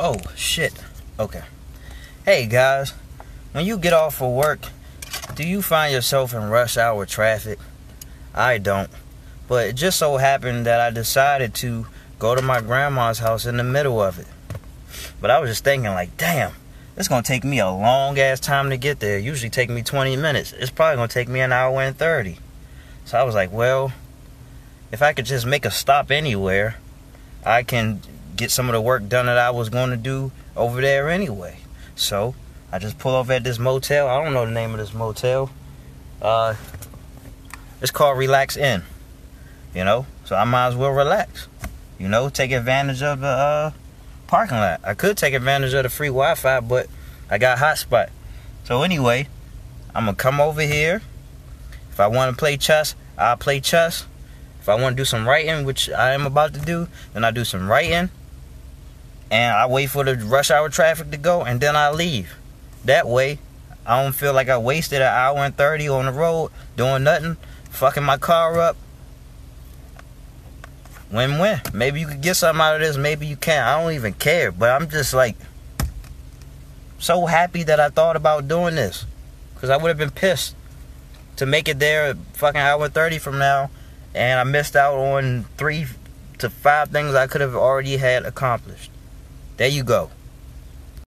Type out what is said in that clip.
Oh, shit. Okay. Hey, guys. When you get off of work, do you find yourself in rush hour traffic? I don't. But it just so happened that I decided to go to my grandma's house in the middle of it. But I was just thinking, like, damn, it's gonna take me a long ass time to get there. Usually take me 20 minutes. It's probably gonna take me an hour and 30. So I was like, well, if I could just make a stop anywhere, I can get some of the work done that I was going to do over there anyway. So I just pull off at this motel. I don't know the name of this motel. Uh, it's called Relax Inn. You know, so I might as well relax. You know, take advantage of the uh, parking lot. I could take advantage of the free Wi-Fi, but I got hotspot. So anyway, I'm gonna come over here. If I want to play chess, I'll play chess. If I want to do some writing, which I am about to do, then I do some writing. And I wait for the rush hour traffic to go, and then I leave. That way, I don't feel like I wasted an hour and 30 on the road doing nothing, fucking my car up. Win win. Maybe you could get something out of this, maybe you can't. I don't even care. But I'm just like so happy that I thought about doing this. Because I would have been pissed to make it there fucking hour 30 from now. And I missed out on three to five things I could have already had accomplished. There you go.